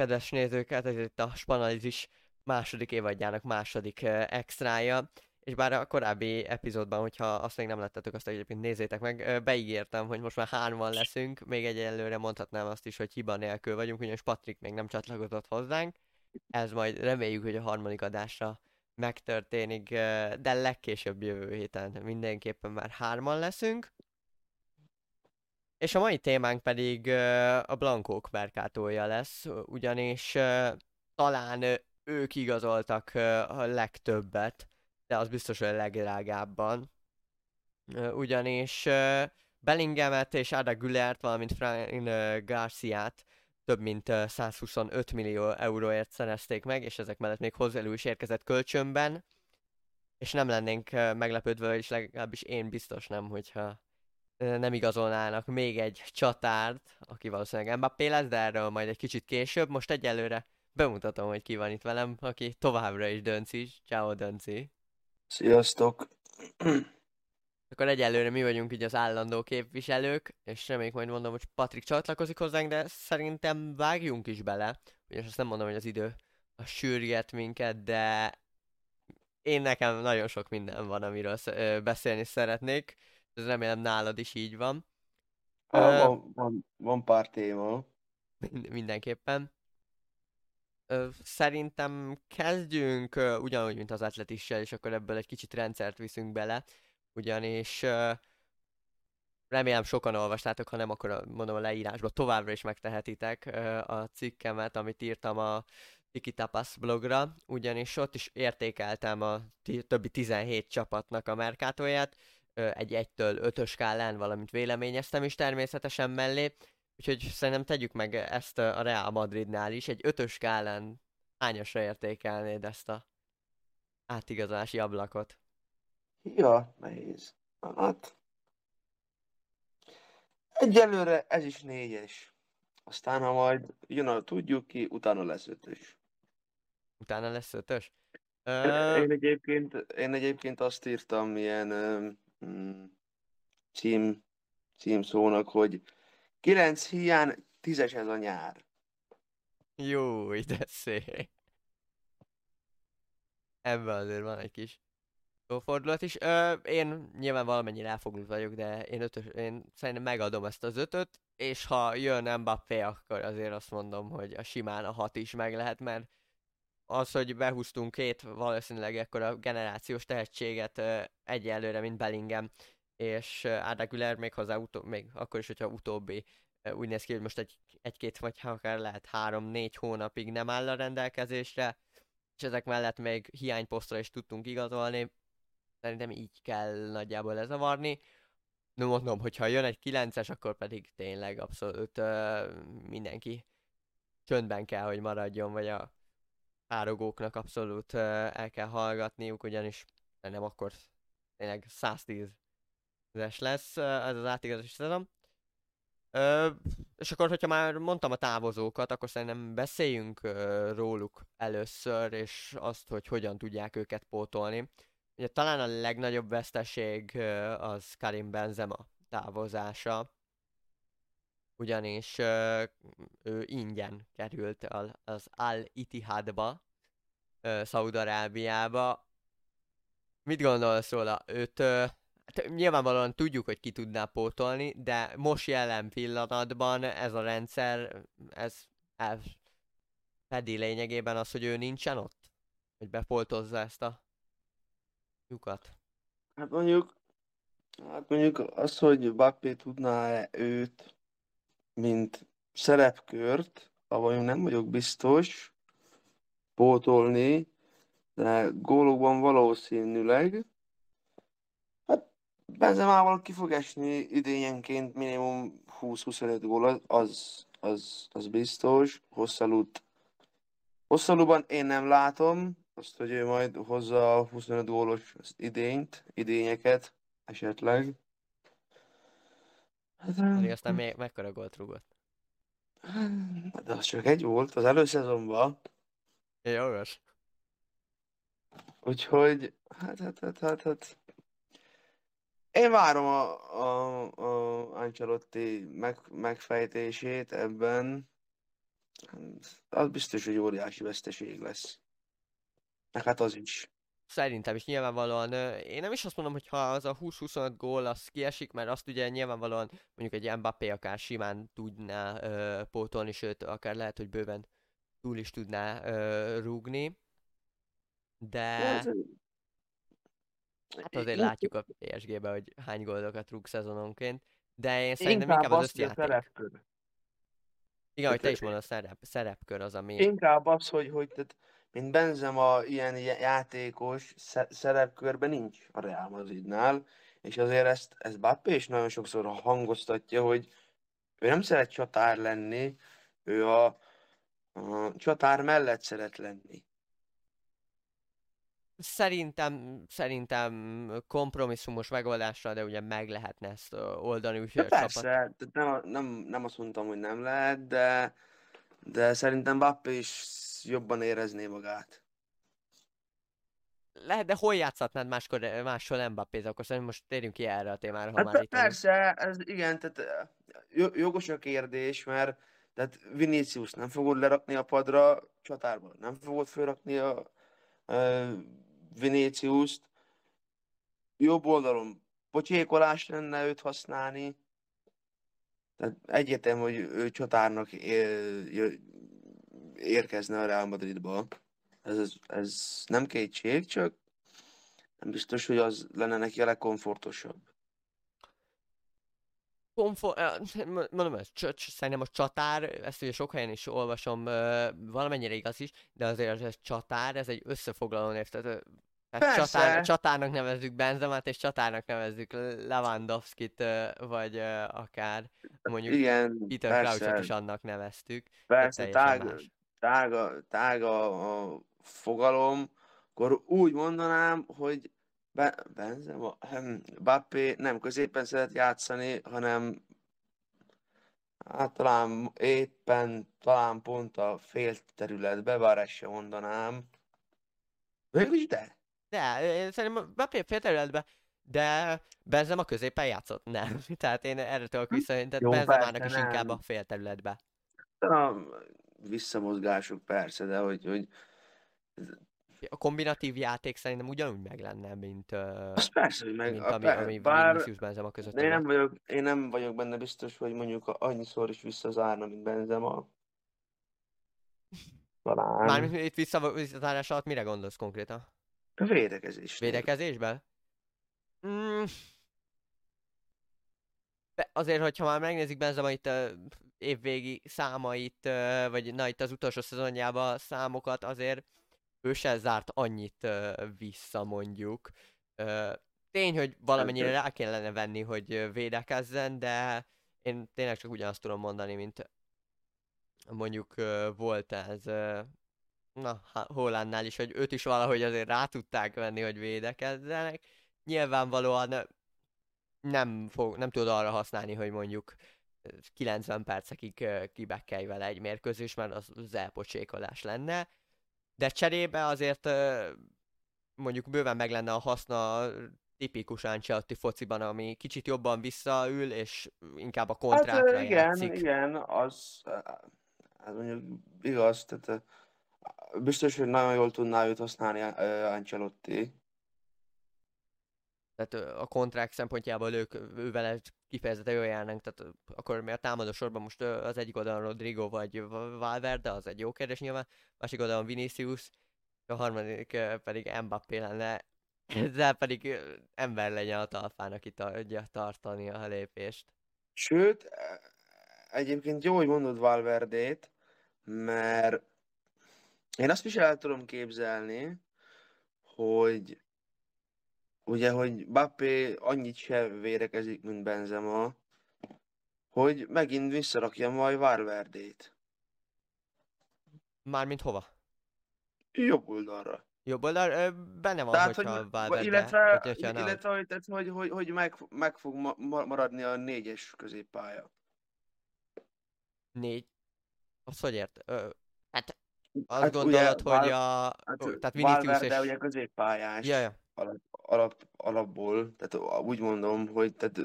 Kedves nézőket, ez itt a Spanalizis második évadjának második extrája. És bár a korábbi epizódban, hogyha azt még nem láttátok, azt egyébként nézzétek meg, beígértem, hogy most már hárman leszünk, még egyelőre mondhatnám azt is, hogy hiba nélkül vagyunk, ugyanis Patrik még nem csatlakozott hozzánk. Ez majd reméljük, hogy a harmadik adásra megtörténik, de legkésőbb jövő héten mindenképpen már hárman leszünk. És a mai témánk pedig a Blankók Merkátója lesz, ugyanis talán ők igazoltak a legtöbbet, de az biztos, hogy a legdrágábban. Ugyanis Bellinghamet és Arda Gülert, valamint Fran uh, Garciát több mint uh, 125 millió euróért szerezték meg, és ezek mellett még hozzáelő is érkezett kölcsönben. És nem lennénk meglepődve, és legalábbis én biztos nem, hogyha nem igazolnának még egy csatárt, aki valószínűleg Mbappé lesz, de erről majd egy kicsit később. Most egyelőre bemutatom, hogy ki van itt velem, aki továbbra is Dönci. Ciao Dönci. Sziasztok! Akkor egyelőre mi vagyunk így az állandó képviselők, és reméljük majd mondom, hogy Patrik csatlakozik hozzánk, de szerintem vágjunk is bele. Ugyanis azt nem mondom, hogy az idő a sürget minket, de én nekem nagyon sok minden van, amiről beszélni szeretnék. Ez remélem nálad is így van. Há, van, van, van pár téma. Mindenképpen. Szerintem kezdjünk ugyanúgy, mint az atletissel, és akkor ebből egy kicsit rendszert viszünk bele, ugyanis remélem sokan olvastátok, ha nem, akkor mondom a leírásban továbbra is megtehetitek a cikkemet, amit írtam a Tiki Tapas blogra, ugyanis ott is értékeltem a többi 17 csapatnak a merkátóját, egy 1-től 5-ös skálán, valamint véleményeztem is természetesen mellé, úgyhogy szerintem tegyük meg ezt a Real Madridnál is, egy 5-ös skálán hányasra értékelnéd ezt a átigazolási ablakot? Ja, nehéz. Hát... Egyelőre ez is négyes. Aztán, ha majd jön a tudjuk ki, utána lesz ötös. Utána lesz ötös? Én, egyébként, én egyébként azt írtam, milyen mm, cím, címszónak, hogy 9 hiány, 10-es ez a nyár. Jó, de szép. Ebben azért van egy kis jó fordulat is. Ö, én nyilván valamennyire elfoglalt vagyok, de én, ötös, én szerintem megadom ezt az ötöt, és ha jön Mbappé, akkor azért azt mondom, hogy a simán a hat is meg lehet, mert az, hogy behúztunk két valószínűleg ekkor a generációs tehetséget egyelőre, mint Bellingham, és Arda Güler még hozzá utó- még akkor is, hogyha utóbbi úgy néz ki, hogy most egy, egy-két vagy akár lehet három-négy hónapig nem áll a rendelkezésre, és ezek mellett még hiányposztra is tudtunk igazolni. Szerintem így kell nagyjából lezavarni. No, mondom, hogyha jön egy 9-es, akkor pedig tényleg abszolút uh, mindenki csöndben kell, hogy maradjon, vagy a párogóknak abszolút el kell hallgatniuk, ugyanis nem akkor tényleg 110-es lesz uh, ez az átigazási szezon. És akkor, hogyha már mondtam a távozókat, akkor szerintem beszéljünk róluk először, és azt, hogy hogyan tudják őket pótolni. Ugye talán a legnagyobb veszteség az Karim Benzema távozása, ugyanis ő ingyen került az Al-Ittihadba, uh, Szaudarábiába. Mit gondolsz róla? Őt hát nyilvánvalóan tudjuk, hogy ki tudná pótolni, de most jelen pillanatban ez a rendszer, ez fedi lényegében az, hogy ő nincsen ott? Hogy bepoltozza ezt a lyukat? Hát mondjuk, hát mondjuk az, hogy Bappé tudná őt mint szerepkört, ahol nem vagyok biztos, pótolni, de gólokban valószínűleg. Hát Benzemával ki fog esni idényenként minimum 20-25 gól, az, az, az biztos. Hosszalút, hosszalúban én nem látom azt, hogy ő majd hozza a 25 gólos idényt, idényeket esetleg. Hát, Pedig aztán még mekkora gólt rúgott? De az csak egy volt az előszezonban. Jogos. Úgyhogy, hát, hát, hát, hát, hát. Én várom a, a, a Ancelotti meg, megfejtését ebben. Az biztos, hogy óriási veszteség lesz. Meg hát az is. Szerintem is nyilvánvalóan, én nem is azt mondom, hogy ha az a 20-25 gól az kiesik, mert azt ugye nyilvánvalóan mondjuk egy Mbappé akár simán tudná uh, pótolni, sőt akár lehet, hogy bőven túl is tudná uh, rúgni. De hát azért látjuk a PSG-be, hogy hány gólokat rúg szezononként. De én szerintem inkább, inkább az összjáték. Igen, hogy te is mondod, a szerep, szerepkör az, ami... Inkább az, hogy, hogy tehát mint Benzema ilyen játékos szerepkörben nincs a Real Madridnál, és azért ezt, ezt Bappé is nagyon sokszor hangoztatja, hogy ő nem szeret csatár lenni, ő a, a csatár mellett szeret lenni. Szerintem, szerintem kompromisszumos megoldásra, de ugye meg lehetne ezt oldani. Úgyhogy persze, csapat... nem, nem, nem azt mondtam, hogy nem lehet, de, de szerintem Bappé is jobban érezné magát. Lehet, de hol játszhatnád máskor, máshol Mbappé-t, akkor szerintem most térjünk ki erre a témára, ha hát már itt Persze, ez igen, tehát jogos a kérdés, mert tehát Vinicius nem fogod lerakni a padra csatárban, nem fogod felrakni a, a Vinicius-t. Jobb oldalon pocsékolás lenne őt használni. Tehát egyetem, hogy ő csatárnak érkezne a Real Madridba. Ez, ez, ez nem kétség, csak nem biztos, hogy az lenne neki a legkomfortosabb. Komfort, mondom, ez, szerintem a csatár, ezt ugye sok helyen is olvasom, valamennyire igaz is, de azért ez csatár, ez egy összefoglaló név, tehát tehát csatár, csatárnak nevezzük Benzemát, és csatárnak nevezzük Lewandowski-t, vagy akár mondjuk Igen, Peter Crouchot is annak neveztük. Persze, tág, tága, tága a fogalom, akkor úgy mondanám, hogy Be, Benzema, hm, Bappé nem középen szeret játszani, hanem hát talán éppen, talán pont a fél területbe, bár ezt sem mondanám. Végülis de. De, én szerintem Bappé fél területbe, de Benzema középen játszott? Nem. Tehát én erre tudok hm? visszajönni, tehát Benzemának is inkább a fél területbe visszamozgások persze, de hogy, hogy a kombinatív játék szerintem ugyanúgy meg lenne, mint, uh, az persze, hogy meg, mint ami, per, ami bár, Vinicius Benzema között. Én nem, vagyok, én nem vagyok benne biztos, hogy mondjuk annyiszor is visszazárna, mint Benzema. Talán. Mármint itt visszazárás alatt mire gondolsz konkrétan? A védekezés. Védekezésben? Mm. De azért, hogyha már megnézik Benzema itt uh, évvégi számait, vagy na itt az utolsó szezonjában számokat, azért ő se zárt annyit vissza mondjuk. Tény, hogy valamennyire rá kellene venni, hogy védekezzen, de én tényleg csak ugyanazt tudom mondani, mint mondjuk volt ez na, Hollandnál is, hogy őt is valahogy azért rá tudták venni, hogy védekezzenek. Nyilvánvalóan nem, fog, nem tud arra használni, hogy mondjuk 90 percekig kibekkelj vele egy mérkőzés, mert az, az elpocsékolás lenne. De cserébe azért mondjuk bőven meg lenne a haszna tipikus Ancelotti fociban, ami kicsit jobban visszaül, és inkább a kontrákra hát, igen, játszik. Igen, az, az mondjuk igaz, tehát biztos, hogy nagyon jól tudná őt használni Ancelotti. Tehát a kontrák szempontjából ők, vele kifejezetten jól járnánk, tehát akkor mi a támadó sorban most az egyik oldalon Rodrigo vagy Valverde, az egy jó kérdés nyilván, másik oldalon Vinicius, a harmadik pedig Mbappé lenne, ezzel pedig ember legyen a talpán, aki tudja tartani a lépést. Sőt, egyébként jó, hogy mondod Valverdét, mert én azt is el tudom képzelni, hogy ugye, hogy Bappé annyit se vérekezik, mint Benzema, hogy megint visszarakja majd Valverdét. Mármint hova? Jobb oldalra. Jobb oldal, benne van, Tehát, hogyha hogy, Valverde, illetve, hogyha illetve hogy, tehát, hogy, hogy, hogy meg, meg fog ma- ma- maradni a négyes középpálya. Négy. Azt hogy ért? Ö, azt Hát ugye gondolod, hogy Val- a... Hát, tehát Vinicius és... ugye középpályás Ja, ja. alap, alap, alapból, tehát úgy mondom, hogy tehát,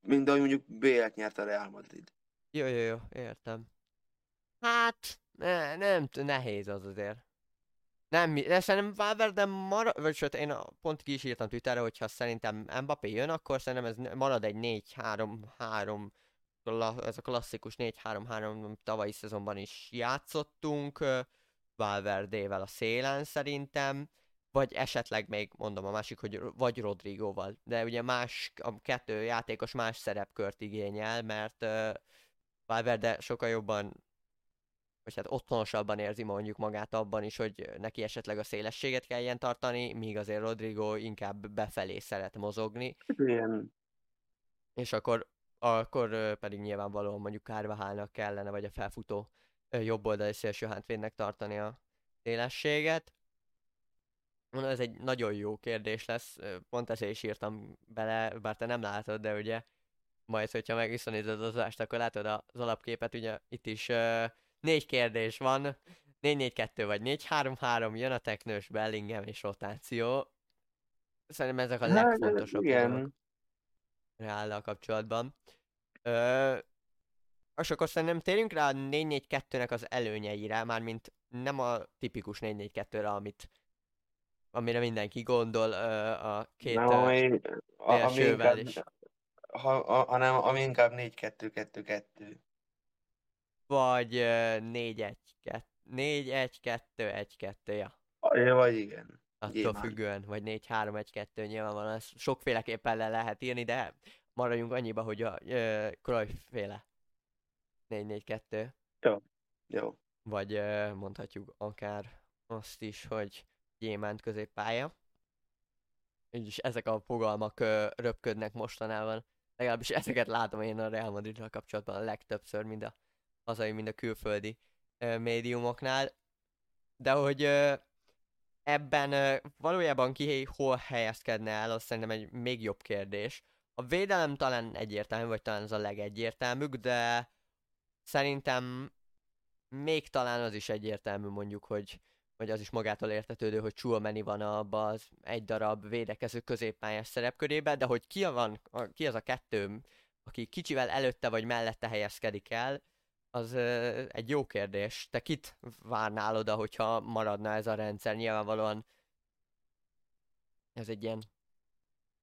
mind ahogy mondjuk BL-t nyert a Real Madrid. Jó, jó, jó, értem. Hát, ne, nem, nehéz az azért. Nem, de szerintem Valverde marad, vagy sőt, én pont ki is írtam Twitterre, hogyha szerintem Mbappé jön, akkor szerintem ez marad egy 4-3-3, kla- ez a klasszikus 4-3-3, amit tavalyi szezonban is játszottunk, Valverdével a szélen szerintem, vagy esetleg még mondom a másik, hogy vagy Rodrigoval, de ugye más, a kettő játékos más szerepkört igényel, mert Valverde sokkal jobban vagy hát otthonosabban érzi mondjuk magát abban is, hogy neki esetleg a szélességet kelljen tartani, míg azért Rodrigo inkább befelé szeret mozogni, Ilyen, és akkor, akkor pedig nyilvánvalóan mondjuk Kárvahálnak kellene, vagy a felfutó jobb oldali szélső hátvédnek tartani a szélességet. Mondom, ez egy nagyon jó kérdés lesz, pont ezért is írtam bele, bár te nem látod, de ugye majd, hogyha meg visszanézed az adást, akkor látod az alapképet, ugye itt is négy kérdés van, 4-4-2 vagy 4-3-3, jön a teknős, Bellingham és rotáció. Szerintem ezek a Hát, legfontosabb dolgok igen. Reállal kapcsolatban. Ö, és akkor szerintem térjünk rá a 4-4-2-nek az előnyeire, mármint nem a tipikus 4-4-2-re, amit amire mindenki gondol ö, a két Nem, ami, a, ami inkább, is. ha, a, hanem ami inkább 4-2-2-2. Vagy ö, 4-1-2, 4-1-2-1-2, ja. Ja, vagy igen. Attól Nyilván. függően, vagy 4-3-1-2 nyilvánvalóan ezt sokféleképpen le lehet írni, de maradjunk annyiba, hogy a ö, Cruyff féle 4-4-2, Jó. vagy ö, mondhatjuk akár azt is, hogy gyémánt középpálya. Így is ezek a fogalmak ö, röpködnek mostanában. Legalábbis ezeket látom én a Real Madriddal kapcsolatban a legtöbbször, mind a hazai, mind a külföldi ö, médiumoknál. De hogy ö, ebben valójában ki hol helyezkedne el, az szerintem egy még jobb kérdés. A védelem talán egyértelmű, vagy talán az a legegyértelműbb, de szerintem még talán az is egyértelmű mondjuk, hogy, hogy az is magától értetődő, hogy Chouameni van abban az egy darab védekező középpályás szerepkörébe, de hogy ki, van, ki az a kettő, aki kicsivel előtte vagy mellette helyezkedik el, az egy jó kérdés. Te kit várnál oda, hogyha maradna ez a rendszer? Nyilvánvalóan ez egy ilyen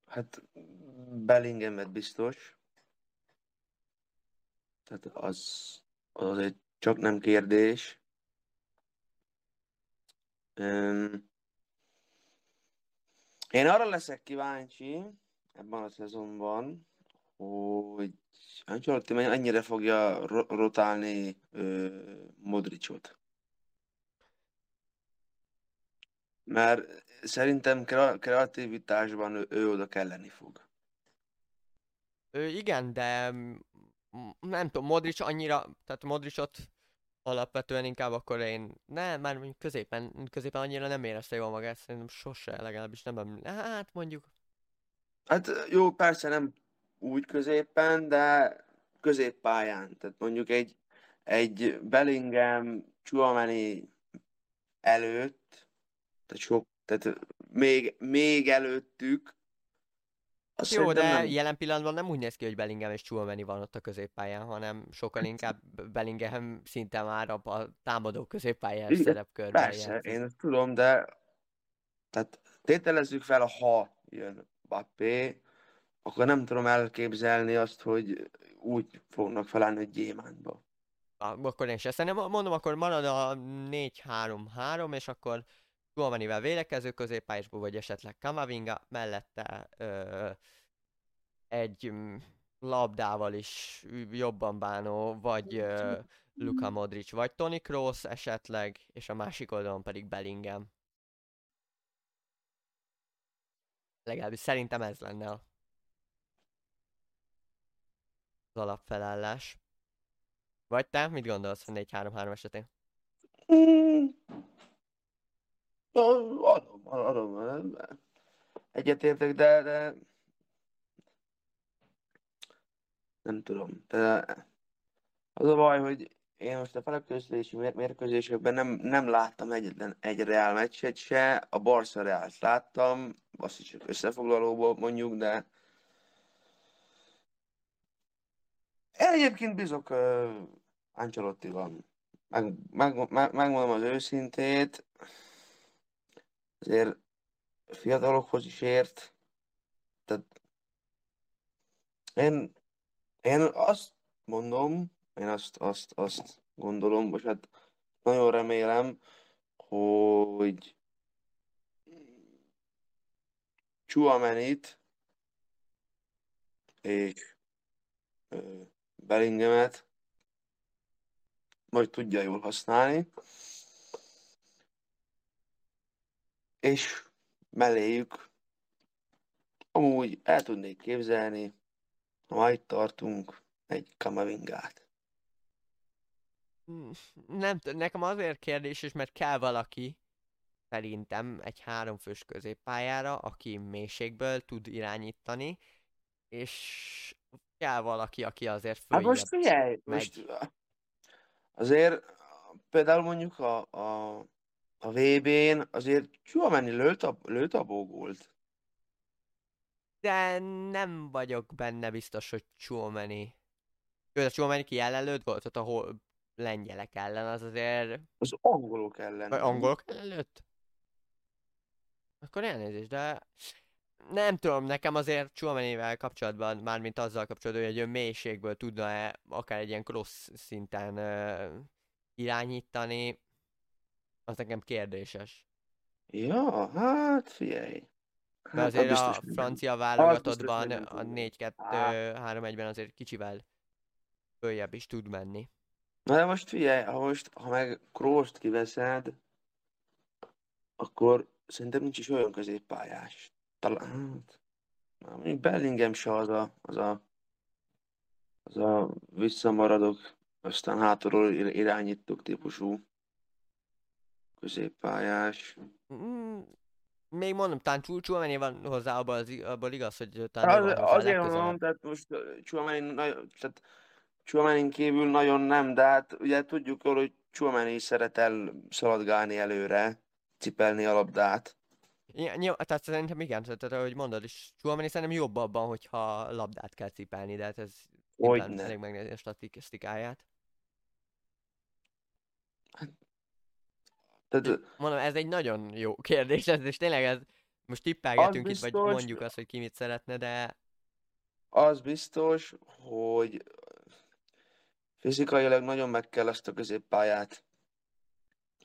Hát Bellinghamet biztos. Tehát az, az egy csak nem kérdés. Én arra leszek kíváncsi ebben a szezonban, hogy Ancelotti mennyire fogja ro- rotálni Modricot. Mert szerintem kre- kreativitásban ő, ő oda kelleni fog. Ő igen, de nem tudom, Modric annyira, tehát Modricot alapvetően inkább akkor én, nem, már mondjuk középen, középen annyira nem érezte jól magát, szerintem sose, legalábbis nem, hát mondjuk, Hát jó, persze nem úgy középen, de középpályán. Tehát mondjuk egy, egy Bellingham, Chouameni előtt, tehát sok, tehát még, még előttük, azt jó, de nem. jelen pillanatban nem úgy néz ki, hogy Bellingham és Chouameni van ott a középpályán, hanem sokkal inkább Bellingham szinte már a, támadó középpályás Igen, szerepkörben Persze, játszik. én tudom, de tehát tételezzük fel, ha jön Bappé, akkor nem tudom elképzelni azt, hogy úgy fognak felállni, hogy gyémántba. Akkor én sem. Szerintem mondom, akkor marad a 4-3-3, és akkor Guamanivel védekező középpályásból, vagy esetleg Kamavinga, mellette ö, egy, mm, labdával is jobban bánó, vagy uh, Luka Modric, vagy Toni Kroos esetleg, és a másik oldalon pedig Bellingham. Legalábbis szerintem ez lenne a az alapfelállás. Vagy te, mit gondolsz a 4-3-3 esetén? Mm. Adom, adom. Egyetértek, de, de nem tudom. De az a baj, hogy én most a feleközlési mérkőzésekben nem, nem láttam egyetlen egy Real meccset se, a Barca Reált láttam, azt is csak összefoglalóból mondjuk, de én egyébként bízok uh, Ancelottival. Meg, meg, meg, megmondom az őszintét, azért fiatalokhoz is ért, tehát én, én azt mondom, én azt, azt, azt gondolom, és hát nagyon remélem, hogy Chuamenit és Bellinghamet majd tudja jól használni, és melléjük amúgy el tudnék képzelni, ha majd tartunk, egy kamavingát. Hmm, nem nekem azért kérdés is, mert kell valaki, szerintem egy háromfős középpályára, aki mélységből tud irányítani, és kell valaki, aki azért följebb Hát most figyelj, megy. most azért például mondjuk a, a, a VB-n azért Csuameni lőtt a, lőtt a bógolt. De nem vagyok benne biztos, hogy Csuameni. Ő a Csuameni ki ellen lőtt volt, ott ahol lengyelek ellen, az azért... Az angolok ellen. Vagy angolok ellen lőtt? Akkor elnézést, de nem tudom, nekem azért Csuamenivel kapcsolatban, mármint azzal kapcsolatban, hogy egy mélységből tudna-e akár egy ilyen cross szinten uh, irányítani, az nekem kérdéses. Ja, hát figyelj. Hát, De azért a francia válogatottban a 4-2-3-1-ben azért kicsivel följebb is tud menni. Na de most figyelj, ha most, ha meg Kroos-t kiveszed, akkor szerintem nincs is olyan középpályás. Talán, hát, mondjuk Bellingham se az a, az a, az a visszamaradok, aztán hátulról irányítok típusú középpályás. Mm, még mondom, talán Csuameni van hozzá abban, az, abban igaz, hogy talán az, Azért mondom, tehát most Csuameni, tehát Csuamenin kívül nagyon nem, de hát ugye tudjuk jól, hogy Csuameni szeretel szaladgálni előre, cipelni a labdát. Ja, nyilv, tehát szerintem igen, tehát ahogy mondod is, Csuameni szerintem jobb abban, hogyha labdát kell cipelni, de hát ez hogy elég megnézni a statisztikáját. Tehát, Mondom, ez egy nagyon jó kérdés, ez, és tényleg ez, most tippelgetünk biztos, itt, vagy mondjuk azt, hogy ki mit szeretne, de... Az biztos, hogy fizikailag nagyon meg kell ezt a középpályát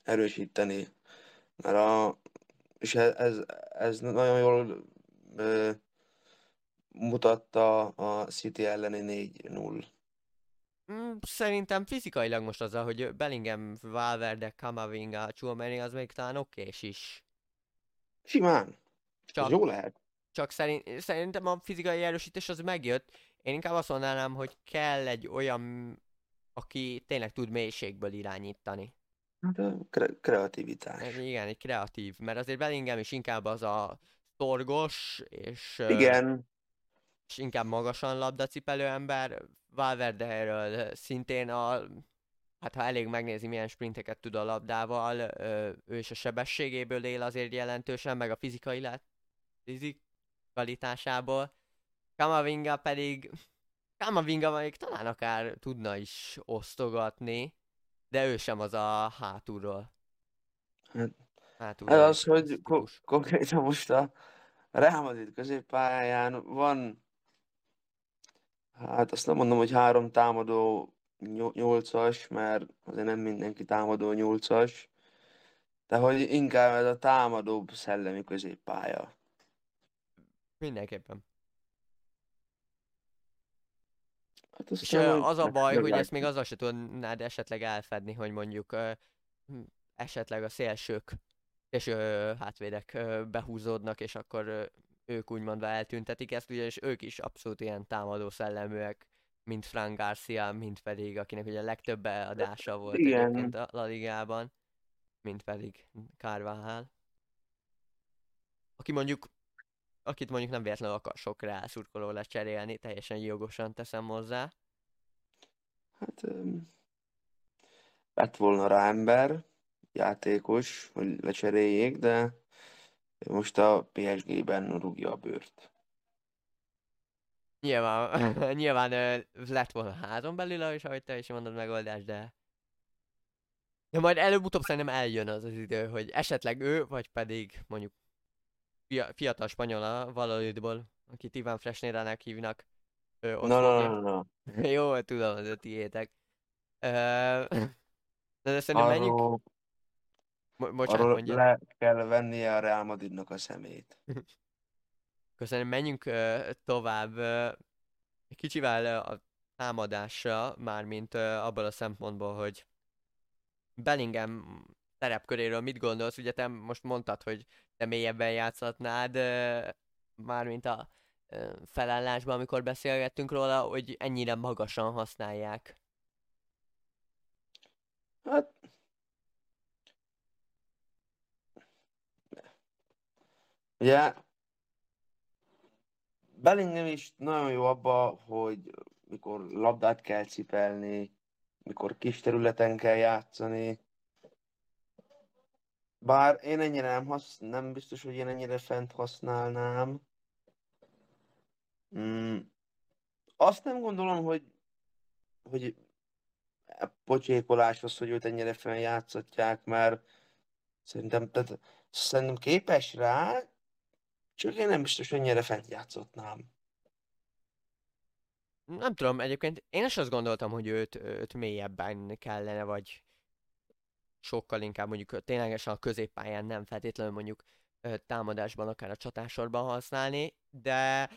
erősíteni, mert a, és ez, ez, nagyon jól ö, mutatta a City elleni 4-0. Mm, szerintem fizikailag most azzal, hogy Bellingham, Valverde, Kamavinga, Chouameni az még talán okés is. Simán. Csak, Ez jó lehet. Csak szerint, szerintem a fizikai erősítés az megjött. Én inkább azt mondanám, hogy kell egy olyan, aki tényleg tud mélységből irányítani. Hát kre- kreativitás. Egy, igen, egy kreatív, mert azért Bellingham is inkább az a szorgos, és... Igen. És inkább magasan labdacipelő ember, Valverde erről szintén a, hát ha elég megnézi milyen sprinteket tud a labdával, ő is a sebességéből él azért jelentősen, meg a fizikai lát, fizikalitásából. Kamavinga pedig, Kamavinga még talán akár tudna is osztogatni, de ő sem az a hátulról. Hát, hátulról ez az, hogy ko- konkrétan most a Real Madrid középpályán van Hát azt nem mondom, hogy három támadó nyolcas, mert azért nem mindenki támadó nyolcas, de hogy inkább ez a támadóbb szellemi középpálya. Mindenképpen. Hát És majd az a baj, hogy ezt még azzal se tudnád esetleg elfedni, hogy mondjuk ö, hm, esetleg a szélsők és ö, hátvédek ö, behúzódnak, és akkor ö, ők úgymond eltüntetik ezt, ugyanis ők is abszolút ilyen támadó szelleműek, mint Frank Garcia, mint pedig, akinek ugye a legtöbb beadása volt Igen. egyébként a La Ligában, mint pedig Carvajal. Aki mondjuk, akit mondjuk nem véletlenül akar sok rászurkoló lecserélni, teljesen jogosan teszem hozzá. Hát öm, lett volna rá ember, játékos, hogy lecseréljék, de most a PSG-ben rúgja a bőrt. Nyilván, nyilván lett volna házon belül, is, ahogy te is mondod megoldás, de... De majd előbb-utóbb szerintem eljön az az idő, hogy esetleg ő, vagy pedig mondjuk fia, fiatal spanyola valójúdból, akit Iván Fresnérának hívnak, ott Na, na, fogja. na, na. Jó, tudom, az a tiétek. Ö, de, szerintem menjünk... Arról, Mo- bocsánat, arról mondja. le kell vennie a Real Madridnak a szemét. Köszönöm, menjünk ö, tovább. ö, Egy kicsivel ö, a támadásra, mármint ö, abból a szempontból, hogy Bellingham szerepköréről mit gondolsz? Ugye te most mondtad, hogy te mélyebben játszhatnád, mármint a felállásban, amikor beszélgettünk róla, hogy ennyire magasan használják. Hát... Ugye Bellingham is nagyon jó abba, hogy mikor labdát kell cipelni, mikor kis területen kell játszani. Bár én ennyire nem, hasz, nem biztos, hogy én ennyire fent használnám. Mm, azt nem gondolom, hogy, hogy pocsékolás az, hogy őt ennyire fenn játszatják, mert szerintem, tehát, szerintem képes rá, csak én nem biztos, hogy ennyire fent játszotnám. Nem tudom, egyébként én is azt gondoltam, hogy őt, őt mélyebben kellene, vagy sokkal inkább mondjuk ténylegesen a középpályán nem feltétlenül mondjuk támadásban, akár a csatásorban használni, de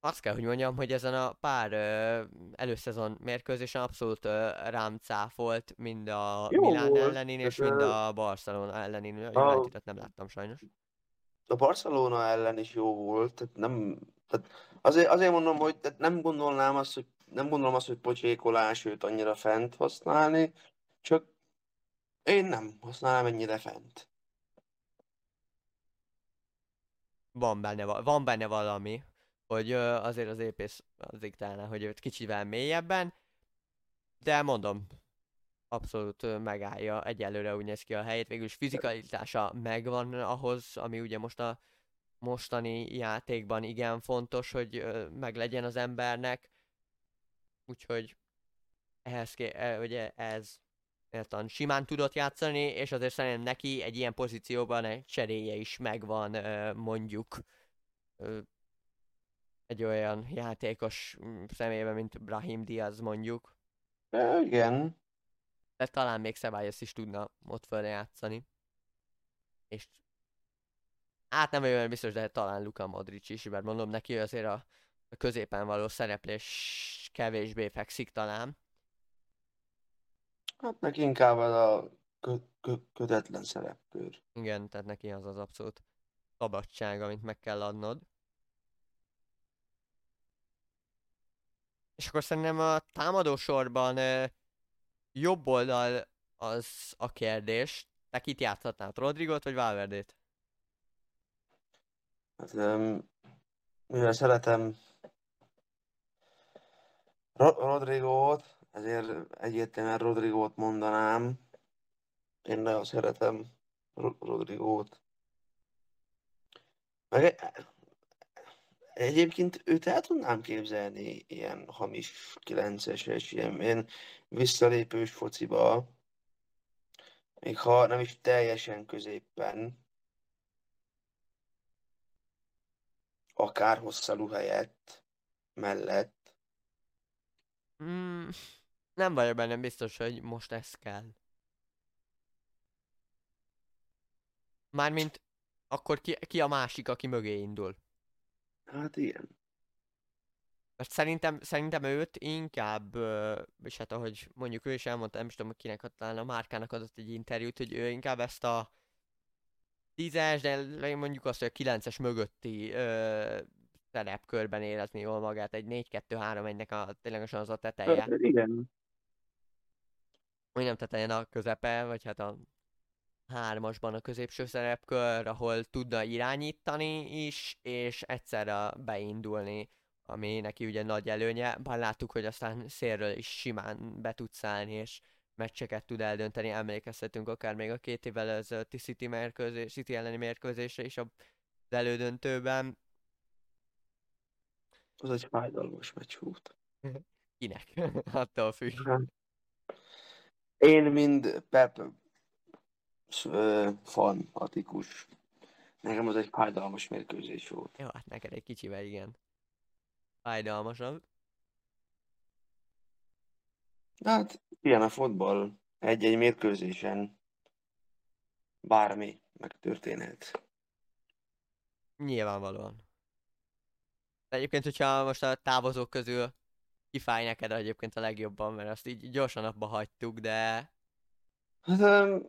azt kell, hogy mondjam, hogy ezen a pár ö, előszezon mérkőzésen abszolút ö, rám cáfolt, mind a Jó Milán volt, ellenén, és mind a Barcelona ellenén. A Unitedot nem láttam sajnos. A Barcelona ellen is jó volt, tehát nem, tehát azért, azért mondom, hogy tehát nem gondolnám azt, hogy nem gondolom azt, hogy pocsékolás őt annyira fent használni, csak én nem használnám ennyire fent. van benne, va- van benne valami, hogy azért az épész az diktálná, hogy őt kicsivel mélyebben, de mondom, abszolút megállja, egyelőre úgy néz ki a helyét, végülis fizikalitása megvan ahhoz, ami ugye most a mostani játékban igen fontos, hogy meglegyen az embernek, úgyhogy ehhez, ké, e, ugye ez értan simán tudott játszani, és azért szerintem neki egy ilyen pozícióban egy cseréje is megvan, mondjuk egy olyan játékos mm, személyében, mint Brahim Diaz mondjuk, igen, de talán még Ceballos is tudna ott játszani. És hát nem olyan biztos, de talán Luka Modric is, mert mondom neki azért a, a középen való szereplés kevésbé fekszik talán. Hát neki inkább az a kö, kö, kötetlen szerepkör. Igen, tehát neki az az abszolút szabadság, amit meg kell adnod. És akkor szerintem a támadó sorban ö, jobb oldal az a kérdés. Te kit játszhatnál? Rodrigot vagy Valverdét? Hát, um, mivel szeretem Ro- Rodrigót, ezért egyértelműen Rodrigót mondanám. Én nagyon szeretem Ro- Rodrigót. Meg e- egyébként őt el tudnám képzelni ilyen hamis 9-es, ilyen, ilyen visszalépős fociba, még ha nem is teljesen középpen, akár hosszalú helyett, mellett. Mm, nem vagyok benne biztos, hogy most ez kell. Mármint akkor ki, ki a másik, aki mögé indul? Hát igen. Mert szerintem, szerintem őt inkább, és hát ahogy mondjuk ő is elmondta, nem is tudom, kinek talán a Márkának adott egy interjút, hogy ő inkább ezt a tízes, de mondjuk azt, hogy a kilences mögötti ö, szerepkörben érezni jól magát, egy 4-2-3-1-nek a, ténylegesen az a teteje. Hát, Igen. Vagy nem tetejen a közepe, vagy hát a hármasban a középső szerepkör, ahol tudna irányítani is, és egyszerre beindulni, ami neki ugye nagy előnye, bár láttuk, hogy aztán szélről is simán be tud szállni, és meccseket tud eldönteni, emlékezhetünk akár még a két évvel ezelőtti City, mérkőzés, City elleni mérkőzésre is az elődöntőben. Az egy fájdalmas meccs volt. Kinek? Attól függ. Én mind Pep fanatikus. Nekem az egy fájdalmas mérkőzés volt. Jó, hát neked egy kicsivel igen. Fájdalmasabb. Hát, ilyen a fotball. Egy-egy mérkőzésen bármi megtörténhet. Nyilvánvalóan. De egyébként, hogyha most a távozók közül kifáj neked egyébként a legjobban, mert azt így gyorsan abba hagytuk, de Hát,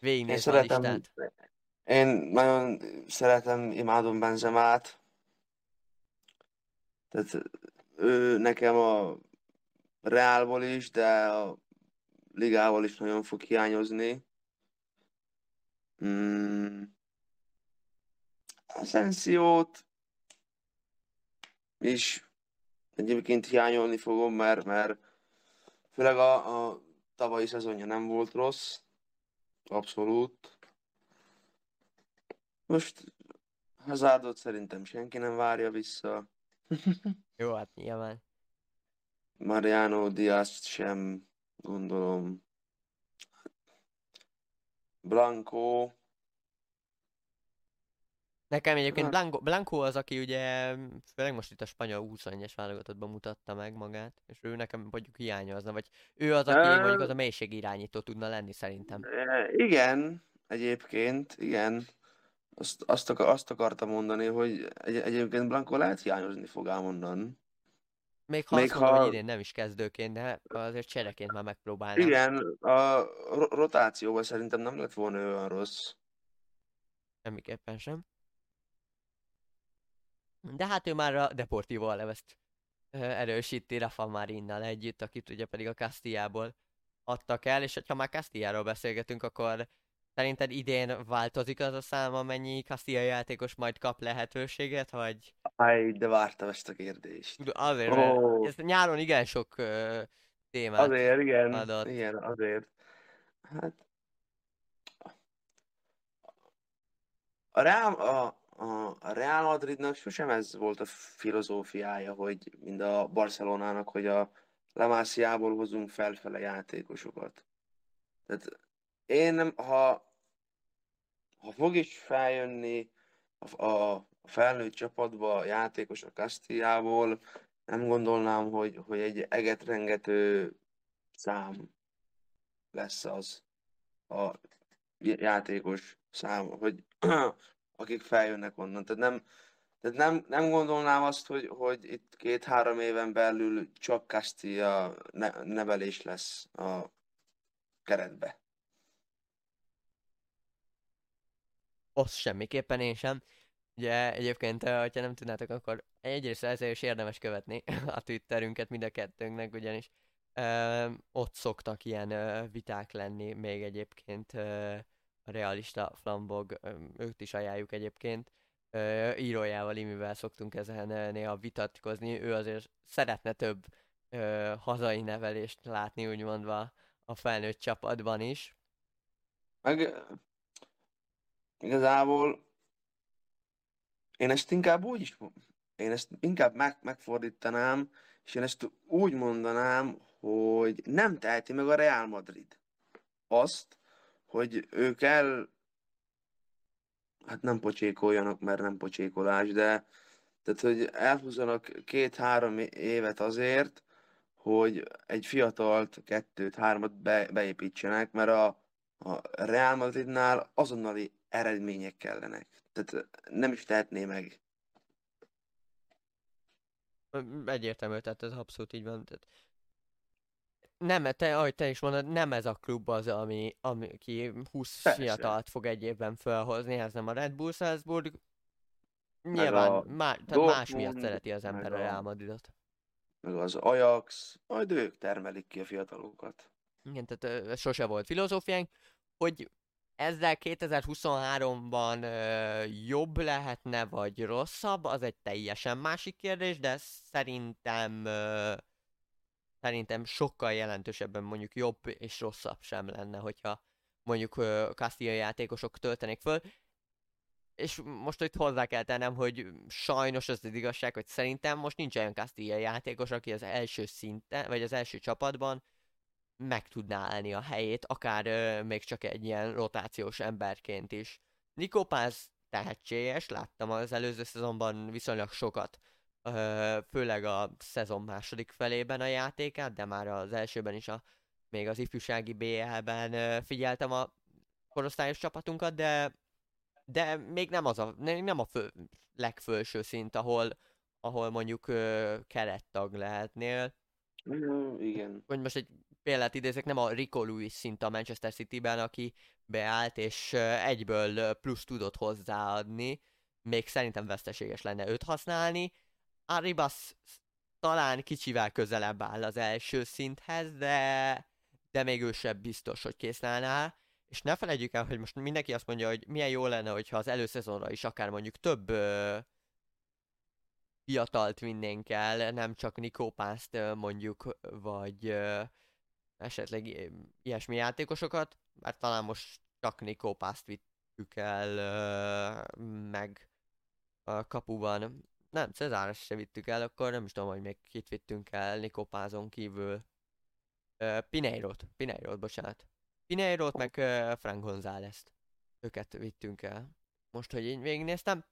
végignézve a listát. én nagyon szeretem, imádom Benzemát. Tehát ő nekem a Reálból is, de a Ligával is nagyon fog hiányozni. Mm. Asensiót is egyébként hiányolni fogom, mert, mert főleg a, a tavalyi szezonja nem volt rossz. Abszolút. Most Hazardot szerintem senki nem várja vissza. Jó, hát nyilván. Mariano Diaz sem, gondolom. Blanco. Nekem egyébként Blanco, Blanco az, aki ugye, főleg most itt a spanyol 21-es válogatottban mutatta meg magát, és ő nekem mondjuk hiányozna, vagy ő az, aki Ö- mondjuk az a mélységi irányító tudna lenni szerintem. Igen, egyébként, igen. Azt, azt, akar, azt akartam mondani, hogy egy, egyébként Blanco lehet hiányozni fog ám onnan. Még ha Még azt mondom, ha- hogy idén nem is kezdőként, de azért csereként már megpróbálnám. Igen, a ro- rotációban szerintem nem lett volna olyan rossz. Semmiképpen sem. De hát ő már a Deportivo Alevest ö, erősíti Rafa Marinnal együtt, akit ugye pedig a Castillából adtak el, és ha már Castilláról beszélgetünk, akkor szerinted idén változik az a szám, amennyi Castilla játékos majd kap lehetőséget, vagy Aj, de vártam ezt a kérdést. Azért, Ó. ez nyáron igen sok ö, témát Azért, igen, adott. igen, azért. Hát... A Real, a, a, Real Madridnak sosem ez volt a filozófiája, hogy mind a Barcelonának, hogy a La Masia-ból hozunk felfele játékosokat. Tehát én nem, ha, ha fog is feljönni a, a felnőtt csapatba a játékos a Castillából, nem gondolnám, hogy, hogy egy egetrengető szám lesz az a játékos szám, hogy akik feljönnek onnan. Tehát nem, tehát nem, nem gondolnám azt, hogy, hogy itt két-három éven belül csak Castilla ne, nevelés lesz a keretbe. Azt semmiképpen én sem. Ugye egyébként, eh, hogyha nem tudnátok, akkor egyrészt ezért is érdemes követni a Twitterünket mind a kettőnknek, ugyanis ö, ott szoktak ilyen ö, viták lenni még egyébként ö, realista flambog, őt is ajánljuk egyébként. Írójával, Imivel szoktunk ezen néha vitatkozni, ő azért szeretne több hazai nevelést látni, úgymondva a felnőtt csapatban is. Meg igazából én ezt inkább úgy is, én ezt inkább meg, megfordítanám, és én ezt úgy mondanám, hogy nem teheti meg a Real Madrid azt, hogy ők el, hát nem pocsékoljanak, mert nem pocsékolás, de tehát, hogy elhúzzanak két-három évet azért, hogy egy fiatalt, kettőt, hármat be, beépítsenek, mert a, a Real Madridnál azonnali eredmények kellenek. Tehát nem is tehetné meg. Egyértelmű, tehát ez abszolút így van. Tehát nem, te, ahogy te is mondod, nem ez a klub az, ami, ami ki 20 Persze. fiatalt fog egy évben felhozni, ez nem a Red Bull Salzburg. Nyilván a má, tehát más miatt szereti az ember a Real Madridot. meg az Ajax, majd ők termelik ki a fiatalokat. Igen, tehát ez sose volt filozófiánk, hogy ezzel 2023-ban ö, jobb lehetne, vagy rosszabb, az egy teljesen másik kérdés, de szerintem ö, szerintem sokkal jelentősebben mondjuk jobb és rosszabb sem lenne, hogyha mondjuk Castilla játékosok töltenék föl. És most itt hozzá kell tennem, hogy sajnos az az igazság, hogy szerintem most nincs olyan Castilla játékos, aki az első szinten, vagy az első csapatban meg tudná állni a helyét, akár ö, még csak egy ilyen rotációs emberként is. Nikó Pász tehetséges, láttam az előző szezonban viszonylag sokat, főleg a szezon második felében a játékát, de már az elsőben is a, még az ifjúsági BL-ben figyeltem a korosztályos csapatunkat, de de még nem az a, nem a fő, legfölső szint, ahol, ahol mondjuk ö, kerettag lehetnél Mm, igen. hogy most egy példát idézek, nem a Rico Lewis szint a Manchester City-ben, aki beállt, és egyből plusz tudott hozzáadni, még szerintem veszteséges lenne őt használni. Arribas talán kicsivel közelebb áll az első szinthez, de, de még ő sem biztos, hogy készen állná. És ne felejtjük el, hogy most mindenki azt mondja, hogy milyen jó lenne, hogyha az előszezonra is akár mondjuk több ö, fiatalt vinnénk el, nem csak Nikó Pászt ö, mondjuk, vagy ö, esetleg ilyesmi játékosokat, mert talán most csak Nikó Pászt vittük el ö, meg a kapuban. Nem, Cezáros se vittük el, akkor nem is tudom, hogy még kit vittünk el Nikó Pázon kívül. Ö, Pineirot, Pineirot, bocsánat. Pineirot, meg ö, Frank González-t. Őket vittünk el. Most, hogy én végignéztem,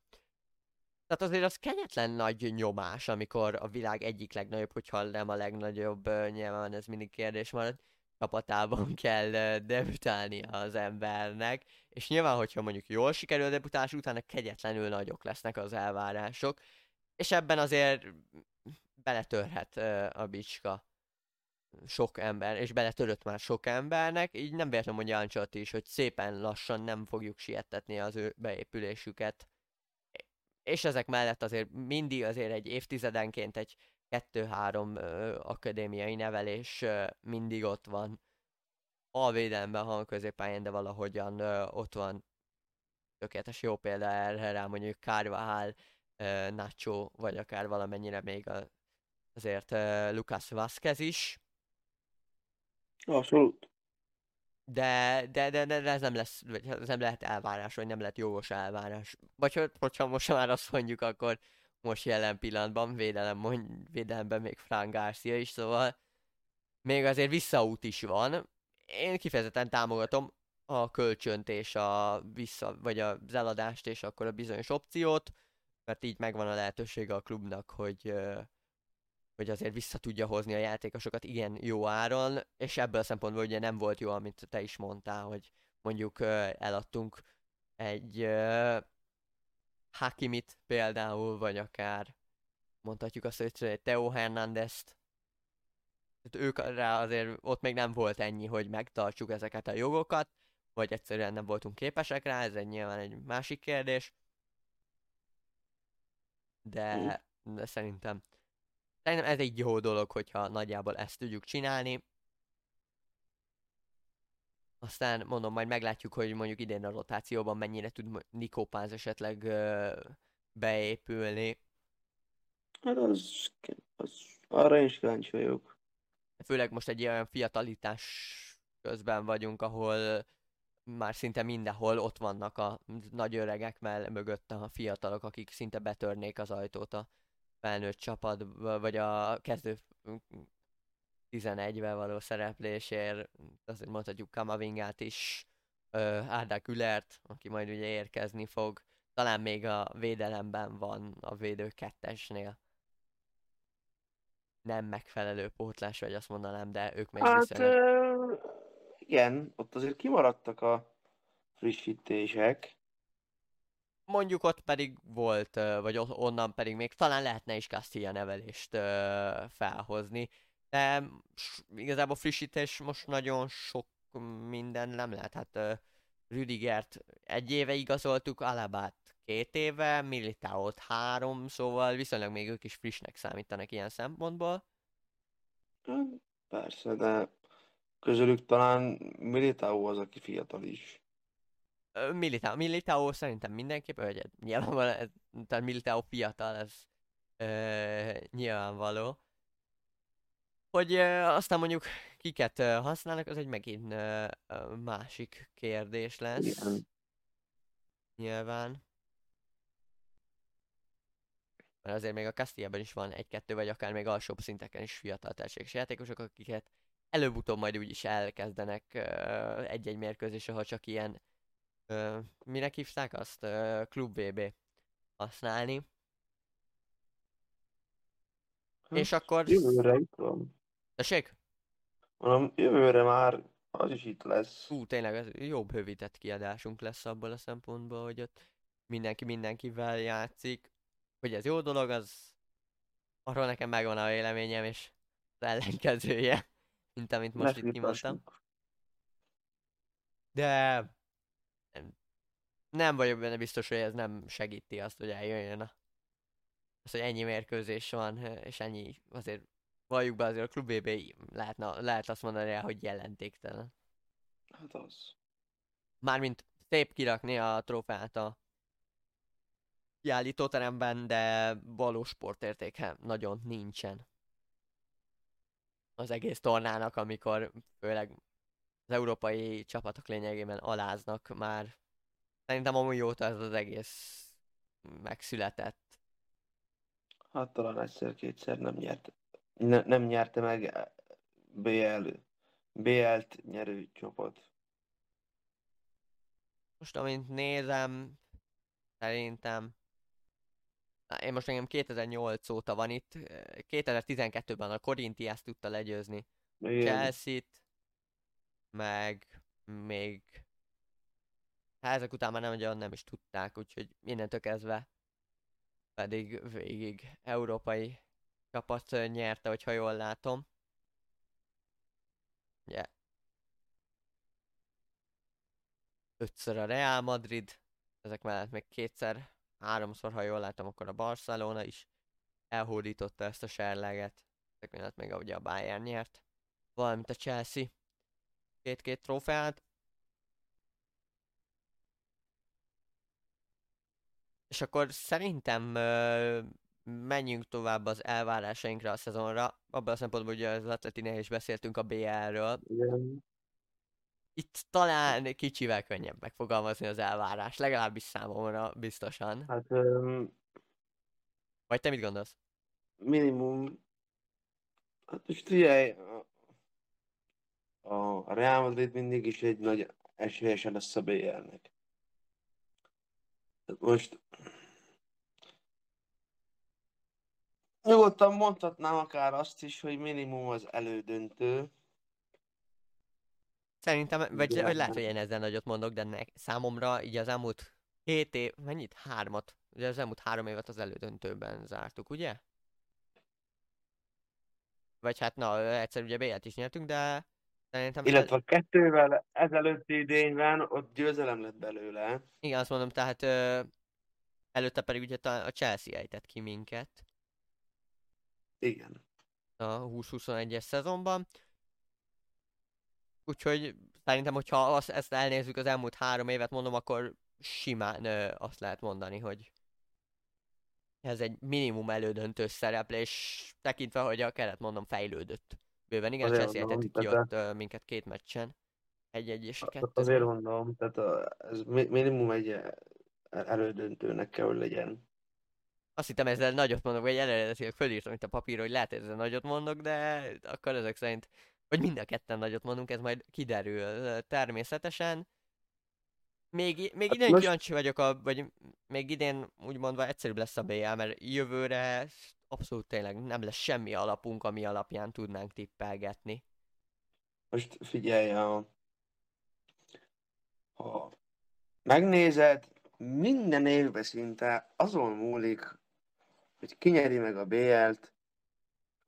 tehát azért az kegyetlen nagy nyomás, amikor a világ egyik legnagyobb, hogyha nem a legnagyobb, nyilván ez mindig kérdés marad, csapatában kell debütálni az embernek, és nyilván, hogyha mondjuk jól sikerül a debutálás, utána kegyetlenül nagyok lesznek az elvárások, és ebben azért beletörhet a bicska sok ember, és beletörött már sok embernek, így nem véletlenül mondja Ancelotti is, hogy szépen lassan nem fogjuk siettetni az ő beépülésüket. És ezek mellett azért mindig azért egy évtizedenként egy kettő-három akadémiai nevelés ö, mindig ott van. A védelemben, ha a középpályán, de valahogyan ö, ott van. Tökéletes jó példa erre rá mondjuk Carvajal, Nacho, vagy akár valamennyire még a, azért Lucas Vázquez is. Abszolút. De, de, de, de, de ez nem lesz, vagy ez nem lehet elvárás, vagy nem lehet jogos elvárás. Vagy hogy, hogyha most már azt mondjuk, akkor most jelen pillanatban védelem, mond, védelemben még Frank Garcia is, szóval még azért visszaút is van. Én kifejezetten támogatom a kölcsönt és a vissza, vagy az eladást és akkor a bizonyos opciót, mert így megvan a lehetősége a klubnak, hogy hogy azért vissza tudja hozni a játékosokat igen jó áron, és ebből a szempontból ugye nem volt jó, amit te is mondtál, hogy mondjuk eladtunk egy Hakimit például, vagy akár mondhatjuk azt, hogy egy Teo Hernandez-t. Tehát ők rá azért ott még nem volt ennyi, hogy megtartsuk ezeket a jogokat, vagy egyszerűen nem voltunk képesek rá, ez egy nyilván egy másik kérdés. De, de szerintem Szerintem ez egy jó dolog, hogyha nagyjából ezt tudjuk csinálni. Aztán mondom, majd meglátjuk, hogy mondjuk idén a rotációban mennyire tud Nikó Páz esetleg ö, beépülni. Hát az, az arra is kíváncsi vagyok. Főleg most egy olyan fiatalítás közben vagyunk, ahol már szinte mindenhol ott vannak a nagy öregek mell- mögött a fiatalok, akik szinte betörnék az ajtót a felnőtt csapat, vagy a kezdő 11-ben való szereplésért, azért mondhatjuk Kamavingát is, Árda Külert, aki majd ugye érkezni fog, talán még a védelemben van a védő kettesnél. Nem megfelelő pótlás, vagy azt mondanám, de ők még Hát viszonylag... igen, ott azért kimaradtak a frissítések. mondjuk ott pedig volt, vagy onnan pedig még talán lehetne is Castilla nevelést felhozni, de igazából frissítés most nagyon sok minden nem lehet, hát Rüdigert egy éve igazoltuk, Alabát két éve, Militaót három, szóval viszonylag még ők is frissnek számítanak ilyen szempontból. Persze, de közülük talán Militao az, aki fiatal is. Militao, Militao szerintem mindenképp, hogy nyilvánvalóan, ez, tehát Militao fiatal, ez ö, nyilvánvaló. Hogy ö, aztán mondjuk kiket ö, használnak, az egy megint ö, ö, másik kérdés lesz. Igen. Nyilván. Mert azért még a Castilla-ban is van egy-kettő, vagy akár még alsóbb szinteken is fiatal tehetséges játékosok, akiket előbb-utóbb majd úgyis elkezdenek egy-egy mérkőzésre, ha csak ilyen, ö, minek hívták azt, ö, Klub VB használni. Hm, És akkor... Jövőre itt van. Tessék? Mondom, jövőre már az is itt lesz. Hú, tényleg ez jobb hövített kiadásunk lesz abból a szempontból, hogy ott mindenki mindenkivel játszik. Hogy ez jó dolog, az arról nekem megvan a véleményem, és az ellenkezője, mint amit most itt kimondtam. De nem, vagyok benne biztos, hogy ez nem segíti azt, hogy eljöjjön a az, hogy ennyi mérkőzés van, és ennyi, azért valljuk be azért a Klub BB lehetne, lehet azt mondani rá, hogy jelentéktelen. Hát az. Mármint szép kirakni a trófeát a kiállítóteremben, de valós sportértéke nagyon nincsen. Az egész tornának, amikor főleg az európai csapatok lényegében aláznak már. Szerintem amúgy óta ez az egész megszületett. Hát talán egyszer-kétszer nem nyert. Ne, nem nyerte meg BL, BL-t nyerő csapat. Most amint nézem, szerintem én most engem 2008 óta van itt, 2012-ben a Corinthians tudta legyőzni Igen. Chelsea-t, meg még hát ezek után már nem, nagyon nem is tudták, úgyhogy innentől kezdve pedig végig európai csapat nyerte, hogyha jól látom. Ugye. Ötször a Real Madrid, ezek mellett még kétszer, háromszor, ha jól látom, akkor a Barcelona is elhódította ezt a serleget. Ezek mellett még ugye a Bayern nyert, valamint a Chelsea két-két trófeát. És akkor szerintem ö, menjünk tovább az elvárásainkra a szezonra. Abban a szempontból, hogy az Atletinél is beszéltünk a BL-ről. Itt talán kicsivel könnyebb megfogalmazni az elvárás, legalábbis számomra biztosan. Hát um, Vagy te mit gondolsz? minimum. Hát most figyelj, a- Real Madrid mindig is egy nagy esélyese lesz a BL-nek. Most nyugodtan mondhatnám akár azt is, hogy minimum az elődöntő. Szerintem, vagy, Igen. lehet, hogy én ezzel nagyot mondok, de ne, számomra így az elmúlt két év, mennyit? Hármat. Ugye az elmúlt három évet az elődöntőben zártuk, ugye? Vagy hát na, egyszer ugye BL-t is nyertünk, de szerintem... el- Illetve a kettővel ezelőtti idényben ott győzelem lett belőle. Igen, azt mondom, tehát ö, előtte pedig ugye a Chelsea ejtett ki minket Igen. a 20-21-es szezonban. Úgyhogy szerintem, hogyha azt, ezt elnézzük az elmúlt három évet, mondom, akkor simán ö, azt lehet mondani, hogy ez egy minimum elődöntős szereplés, tekintve, hogy a keret mondom fejlődött. Bőven igen, Chelsea ki ott ö, minket két meccsen. Egy-egy és kettő. azért mondom, tehát a, ez mi- minimum egy elődöntőnek kell, hogy legyen. Azt hittem ezzel nagyot mondok, vagy eredetileg fölírtam itt a papírra, hogy lehet ezzel nagyot mondok, de akkor ezek szerint, hogy mind a ketten nagyot mondunk, ez majd kiderül természetesen. Még, még Hát idén most- kíváncsi vagyok, a, vagy még idén úgy mondva egyszerűbb lesz a BL, mert jövőre abszolút tényleg nem lesz semmi alapunk, ami alapján tudnánk tippelgetni. Most figyelj, a, ha megnézed, minden évben szinte azon múlik, hogy kinyeri meg a BL-t,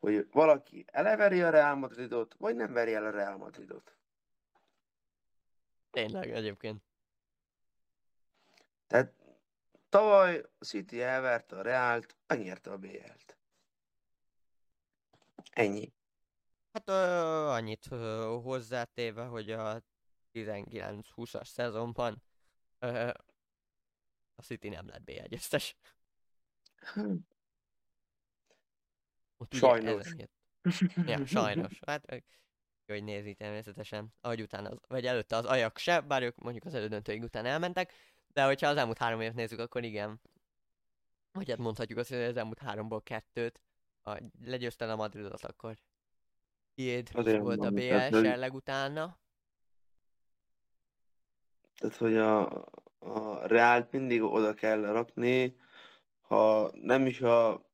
hogy valaki eleveri a Real Madridot, vagy nem veri el a Real Madridot. Tényleg egyébként. Tehát tavaly a City elverte a Reált, megnyerte a BL-t. Ennyi. Hát ö, annyit ö, hozzátéve, hogy a 19-20-as szezonban ö, a City nem lett BL győztes. Ott ugye Sajnos. jött. Ja, sajnos. Hát, hogy nézi természetesen. Ahogy utána, az, vagy előtte az Ajax se, bár ők mondjuk az elődöntőig után elmentek, de hogyha az elmúlt három évet nézzük, akkor igen. Vagy hát mondhatjuk azt, hogy az elmúlt háromból kettőt, ha legyőzte a Madridot, akkor tiéd Azért volt a mondom, BL tehát, hogy- serleg utána. Tehát, hogy a, a Reált mindig oda kell rakni, ha nem is a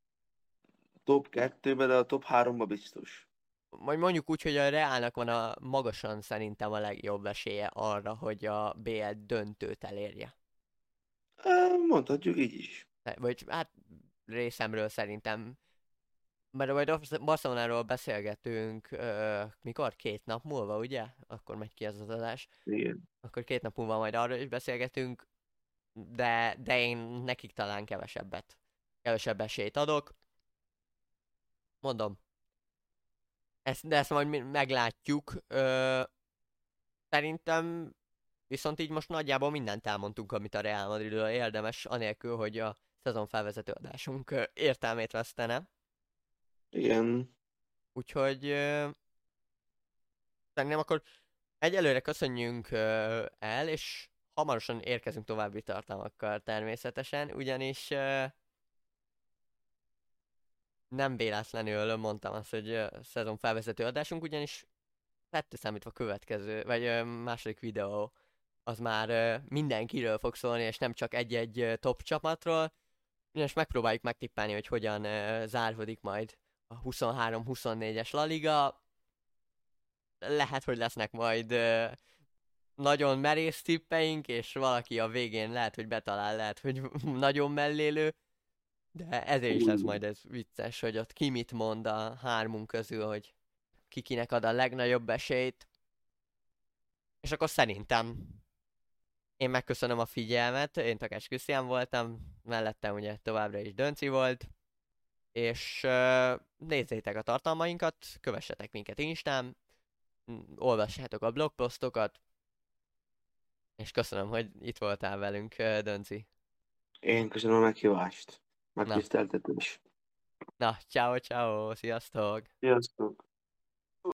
top 2-be, de a top 3-ba biztos. Majd mondjuk úgy, hogy a Realnak van a magasan szerintem a legjobb esélye arra, hogy a BL döntőt elérje. Mondhatjuk így is. Vagy hát részemről szerintem. Mert majd Barcelonáról beszélgetünk, ö, mikor? Két nap múlva, ugye? Akkor megy ki ez az adás. Igen. Akkor két nap múlva majd arról is beszélgetünk, de, de én nekik talán kevesebbet, kevesebb esélyt adok. Mondom, ezt, de ezt majd meglátjuk. Ö, szerintem viszont így most nagyjából mindent elmondtunk, amit a Real Madridról érdemes, anélkül, hogy a szezon felvezető adásunk értelmét vesztene. Igen. Úgyhogy ö, szerintem akkor egyelőre köszönjünk ö, el, és hamarosan érkezünk további tartalmakkal természetesen, ugyanis ö, nem véletlenül mondtam azt, hogy szezon felvezető adásunk, ugyanis kettő számítva következő, vagy második videó az már mindenkiről fog szólni, és nem csak egy-egy top csapatról, és megpróbáljuk megtippelni, hogy hogyan ö, záródik majd a 23-24-es La Liga. Lehet, hogy lesznek majd nagyon merész tippeink, és valaki a végén lehet, hogy betalál, lehet, hogy nagyon mellélő, de ezért is lesz majd ez vicces, hogy ott ki mit mond a hármunk közül, hogy ki kinek ad a legnagyobb esélyt. És akkor szerintem én megköszönöm a figyelmet, én Takás Krisztián voltam, mellettem ugye továbbra is Dönci volt, és uh, nézzétek a tartalmainkat, kövessetek minket Instán, olvassátok a blogposztokat, és köszönöm, hogy itt voltál velünk, Dönci. Én köszönöm a meghívást. Megtiszteltetés. Na, ciao ciao, sziasztok! Sziasztok.